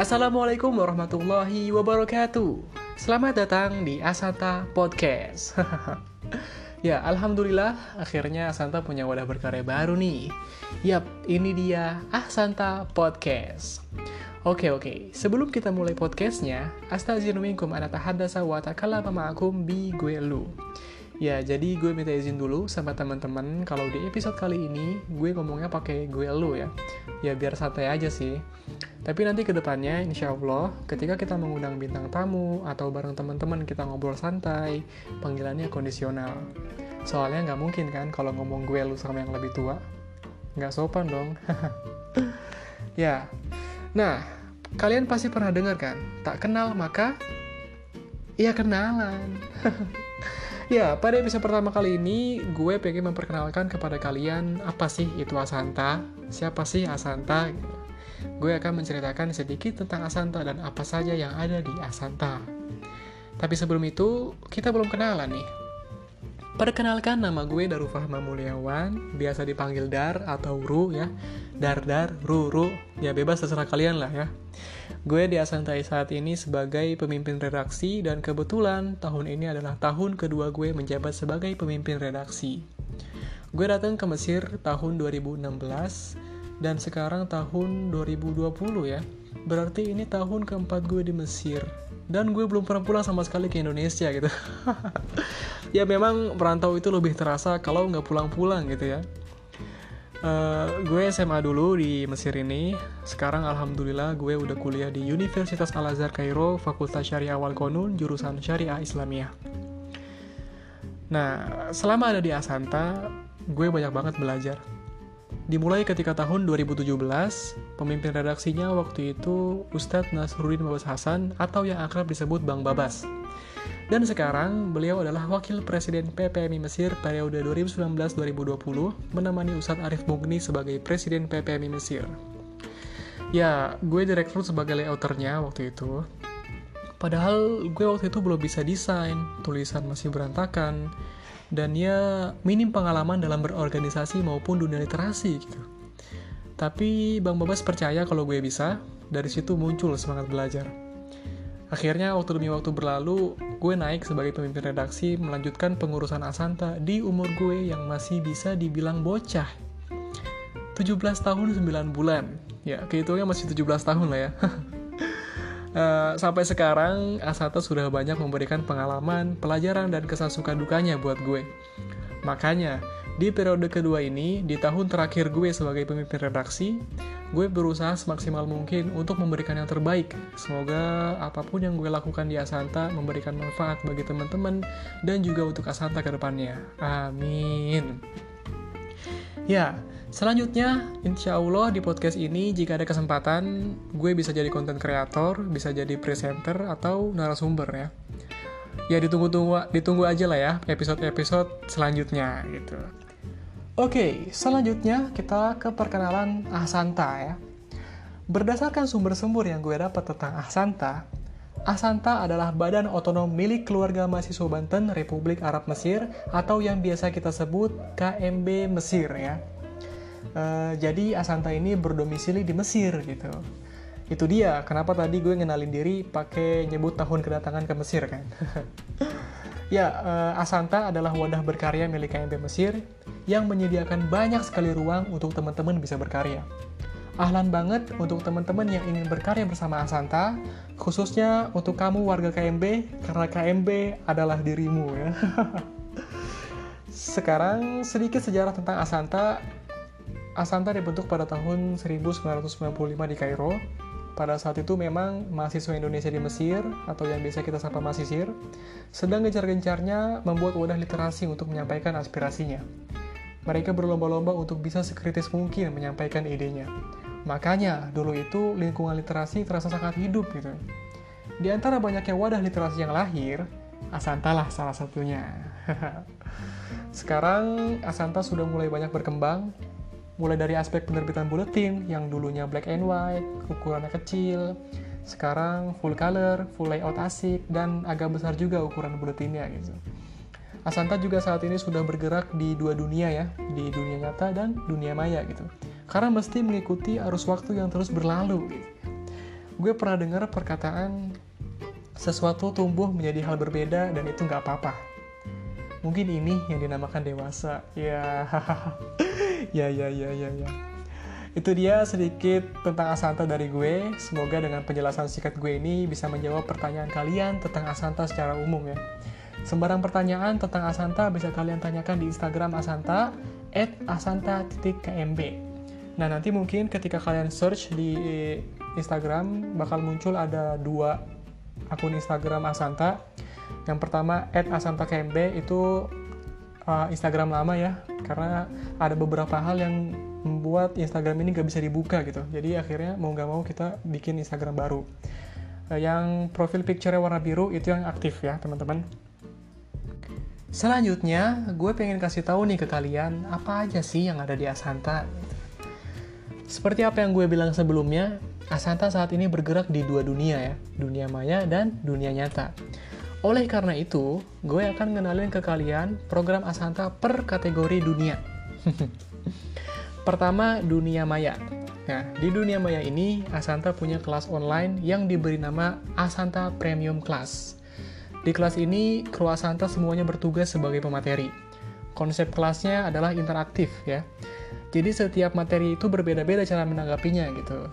Assalamualaikum warahmatullahi wabarakatuh. Selamat datang di Asanta Podcast. ya, alhamdulillah akhirnya Asanta punya wadah berkarya baru nih. Yap, ini dia Asanta Podcast. Oke oke, sebelum kita mulai podcastnya, astaghfirullahaladzim ana tahaddatsa wa takallama ma'akum bi gue lu. Ya, jadi gue minta izin dulu sama teman-teman kalau di episode kali ini gue ngomongnya pakai gue lu ya. Ya biar santai aja sih. Tapi nanti ke depannya, insya Allah, ketika kita mengundang bintang tamu atau bareng teman-teman kita ngobrol santai, panggilannya kondisional. Soalnya nggak mungkin kan kalau ngomong gue lu sama yang lebih tua. Nggak sopan dong. ya, nah, kalian pasti pernah dengar kan? Tak kenal maka, ya kenalan. Ya, pada episode pertama kali ini, gue pengen memperkenalkan kepada kalian apa sih itu Asanta, siapa sih Asanta, gue akan menceritakan sedikit tentang Asanta dan apa saja yang ada di Asanta. Tapi sebelum itu, kita belum kenalan nih. Perkenalkan nama gue Daru Fahma Mulyawan, biasa dipanggil Dar atau Ru ya. Dar Dar, Ru Ru, ya bebas terserah kalian lah ya. Gue di Asantai saat ini sebagai pemimpin redaksi dan kebetulan tahun ini adalah tahun kedua gue menjabat sebagai pemimpin redaksi. Gue datang ke Mesir tahun 2016 dan sekarang tahun 2020 ya. Berarti ini tahun keempat gue di Mesir. Dan gue belum pernah pulang sama sekali ke Indonesia gitu. ya memang perantau itu lebih terasa kalau nggak pulang-pulang gitu ya. Uh, gue SMA dulu di Mesir ini. Sekarang alhamdulillah gue udah kuliah di Universitas Al Azhar Kairo, Fakultas Syariah Wal Konun, jurusan Syariah Islamiyah. Nah, selama ada di Asanta, gue banyak banget belajar Dimulai ketika tahun 2017, pemimpin redaksinya waktu itu Ustadz Nasruddin Babas Hasan atau yang akrab disebut Bang Babas. Dan sekarang beliau adalah Wakil Presiden PPMI Mesir periode 2019-2020 menemani Ustadz Arif Mugni sebagai Presiden PPMI Mesir. Ya, gue direkrut sebagai layouternya waktu itu. Padahal gue waktu itu belum bisa desain, tulisan masih berantakan, dan dia minim pengalaman dalam berorganisasi maupun dunia literasi gitu. Tapi Bang Babas percaya kalau gue bisa, dari situ muncul semangat belajar. Akhirnya waktu demi waktu berlalu, gue naik sebagai pemimpin redaksi melanjutkan pengurusan Asanta di umur gue yang masih bisa dibilang bocah. 17 tahun 9 bulan. Ya, kehitungnya masih 17 tahun lah ya. Uh, sampai sekarang Asata sudah banyak memberikan pengalaman, pelajaran, dan kesan suka dukanya buat gue. Makanya, di periode kedua ini, di tahun terakhir gue sebagai pemimpin redaksi, gue berusaha semaksimal mungkin untuk memberikan yang terbaik. Semoga apa pun yang gue lakukan di Asanta memberikan manfaat bagi teman-teman dan juga untuk Asanta ke depannya. Amin. Ya, Selanjutnya, insya Allah di podcast ini jika ada kesempatan, gue bisa jadi konten kreator, bisa jadi presenter atau narasumber ya. Ya ditunggu-tunggu ditunggu aja lah ya episode-episode selanjutnya gitu. Oke, selanjutnya kita ke perkenalan Ahsanta ya. Berdasarkan sumber-sumber yang gue dapat tentang Ahsanta, Ahsanta adalah badan otonom milik keluarga mahasiswa Banten Republik Arab Mesir atau yang biasa kita sebut KMB Mesir ya Uh, jadi Asanta ini berdomisili di Mesir gitu. Itu dia kenapa tadi gue ngenalin diri pakai nyebut tahun kedatangan ke Mesir kan. ya, uh, Asanta adalah wadah berkarya milik KMP Mesir yang menyediakan banyak sekali ruang untuk teman-teman bisa berkarya. Ahlan banget untuk teman-teman yang ingin berkarya bersama Asanta, khususnya untuk kamu warga KMB, karena KMB adalah dirimu ya. Sekarang sedikit sejarah tentang Asanta Asanta dibentuk pada tahun 1995 di Kairo. Pada saat itu memang mahasiswa Indonesia di Mesir, atau yang biasa kita sapa mahasisir, sedang gencar-gencarnya membuat wadah literasi untuk menyampaikan aspirasinya. Mereka berlomba-lomba untuk bisa sekritis mungkin menyampaikan idenya. Makanya, dulu itu lingkungan literasi terasa sangat hidup gitu. Di antara banyaknya wadah literasi yang lahir, Asanta lah salah satunya. Sekarang Asanta sudah mulai banyak berkembang, mulai dari aspek penerbitan buletin yang dulunya black and white, ukurannya kecil, sekarang full color, full layout asik, dan agak besar juga ukuran buletinnya gitu. Asanta juga saat ini sudah bergerak di dua dunia ya, di dunia nyata dan dunia maya gitu. Karena mesti mengikuti arus waktu yang terus berlalu gitu. gue pernah dengar perkataan sesuatu tumbuh menjadi hal berbeda dan itu nggak apa-apa. Mungkin ini yang dinamakan dewasa. Ya, ya, ya, ya, ya, ya. Itu dia sedikit tentang Asanta dari gue. Semoga dengan penjelasan singkat gue ini bisa menjawab pertanyaan kalian tentang Asanta secara umum ya. Sembarang pertanyaan tentang Asanta bisa kalian tanyakan di Instagram Asanta asanta.kmb. Nah nanti mungkin ketika kalian search di Instagram bakal muncul ada dua akun Instagram Asanta. Yang pertama asantakmb itu Instagram lama ya, karena ada beberapa hal yang membuat Instagram ini gak bisa dibuka gitu. Jadi akhirnya mau gak mau kita bikin Instagram baru. Eh, yang profil picture warna biru itu yang aktif ya teman-teman. Selanjutnya, gue pengen kasih tahu nih ke kalian apa aja sih yang ada di Asanta. Seperti apa yang gue bilang sebelumnya, Asanta saat ini bergerak di dua dunia ya, dunia maya dan dunia nyata. Oleh karena itu, gue akan ngenalin ke kalian program Asanta per kategori dunia. Pertama, dunia maya. Nah, di dunia maya ini, Asanta punya kelas online yang diberi nama Asanta Premium Class. Di kelas ini, kru Asanta semuanya bertugas sebagai pemateri. Konsep kelasnya adalah interaktif ya. Jadi setiap materi itu berbeda-beda cara menanggapinya gitu.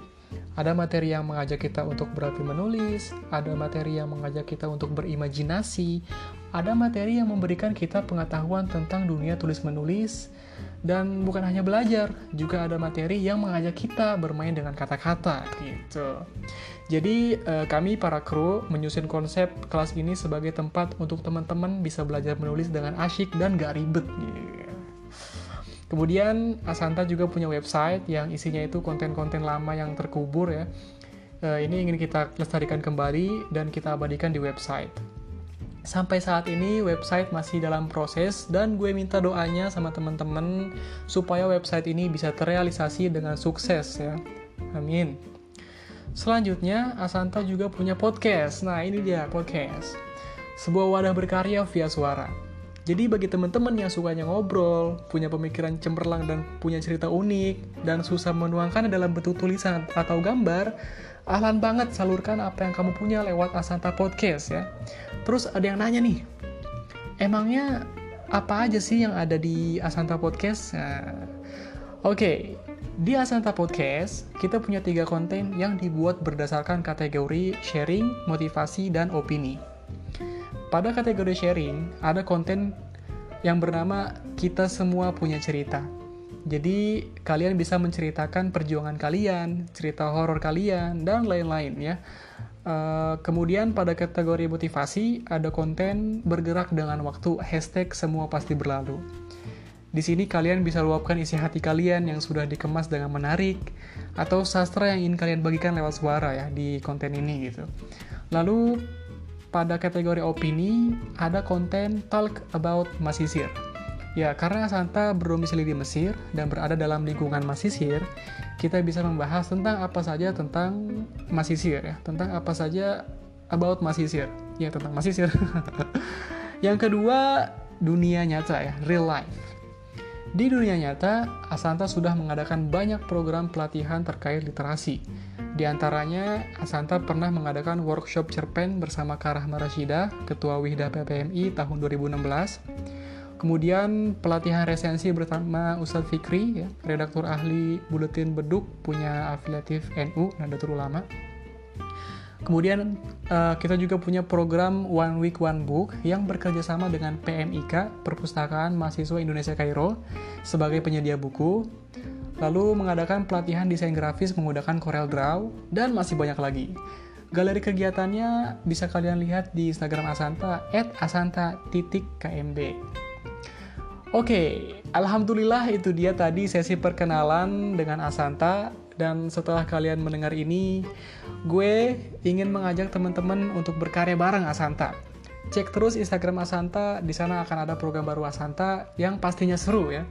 Ada materi yang mengajak kita untuk berarti menulis, ada materi yang mengajak kita untuk berimajinasi, ada materi yang memberikan kita pengetahuan tentang dunia tulis-menulis, dan bukan hanya belajar, juga ada materi yang mengajak kita bermain dengan kata-kata gitu. Jadi eh, kami para kru menyusun konsep kelas ini sebagai tempat untuk teman-teman bisa belajar menulis dengan asyik dan gak ribet. Gitu. Kemudian Asanta juga punya website yang isinya itu konten-konten lama yang terkubur ya. Eh, ini ingin kita lestarikan kembali dan kita abadikan di website. Sampai saat ini website masih dalam proses dan gue minta doanya sama teman-teman supaya website ini bisa terrealisasi dengan sukses ya. Amin. Selanjutnya, Asanta juga punya podcast. Nah, ini dia podcast. Sebuah wadah berkarya via suara. Jadi bagi teman-teman yang sukanya ngobrol, punya pemikiran cemerlang dan punya cerita unik, dan susah menuangkan dalam bentuk tulisan atau gambar, ahlan banget salurkan apa yang kamu punya lewat Asanta Podcast ya. Terus ada yang nanya nih, emangnya apa aja sih yang ada di Asanta Podcast? Nah, Oke, okay. di Asanta Podcast kita punya tiga konten yang dibuat berdasarkan kategori sharing, motivasi, dan opini. Pada kategori sharing, ada konten yang bernama Kita Semua Punya Cerita. Jadi kalian bisa menceritakan perjuangan kalian, cerita horor kalian, dan lain-lain ya. Uh, kemudian pada kategori motivasi ada konten bergerak dengan waktu hashtag semua pasti berlalu. Di sini kalian bisa luapkan isi hati kalian yang sudah dikemas dengan menarik atau sastra yang ingin kalian bagikan lewat suara ya di konten ini gitu. Lalu pada kategori opini ada konten talk about masisir. Ya, karena Santa berdomisili di Mesir dan berada dalam lingkungan Masisir, kita bisa membahas tentang apa saja tentang Masisir ya, tentang apa saja about Masisir. Ya, tentang Masisir. Yang kedua, dunia nyata ya, real life. Di dunia nyata, Asanta sudah mengadakan banyak program pelatihan terkait literasi. Di antaranya, Asanta pernah mengadakan workshop cerpen bersama Karah Marashida, Ketua Wihda PPMI tahun 2016 Kemudian pelatihan resensi bersama Ustadz Fikri, ya, redaktur ahli Buletin Beduk, punya afiliatif NU, Nahdlatul Ulama. Kemudian uh, kita juga punya program One Week One Book yang bekerja sama dengan PMIK, Perpustakaan Mahasiswa Indonesia Kairo, sebagai penyedia buku. Lalu mengadakan pelatihan desain grafis menggunakan Corel Draw, dan masih banyak lagi. Galeri kegiatannya bisa kalian lihat di Instagram Asanta, at asanta.kmb. Oke, alhamdulillah itu dia tadi sesi perkenalan dengan Asanta dan setelah kalian mendengar ini, gue ingin mengajak teman-teman untuk berkarya bareng Asanta. Cek terus Instagram Asanta, di sana akan ada program baru Asanta yang pastinya seru ya.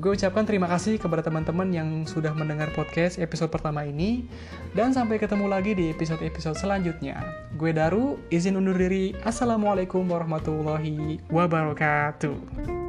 Gue ucapkan terima kasih kepada teman-teman yang sudah mendengar podcast episode pertama ini dan sampai ketemu lagi di episode-episode selanjutnya. Gue Daru, izin undur diri. Assalamualaikum warahmatullahi wabarakatuh.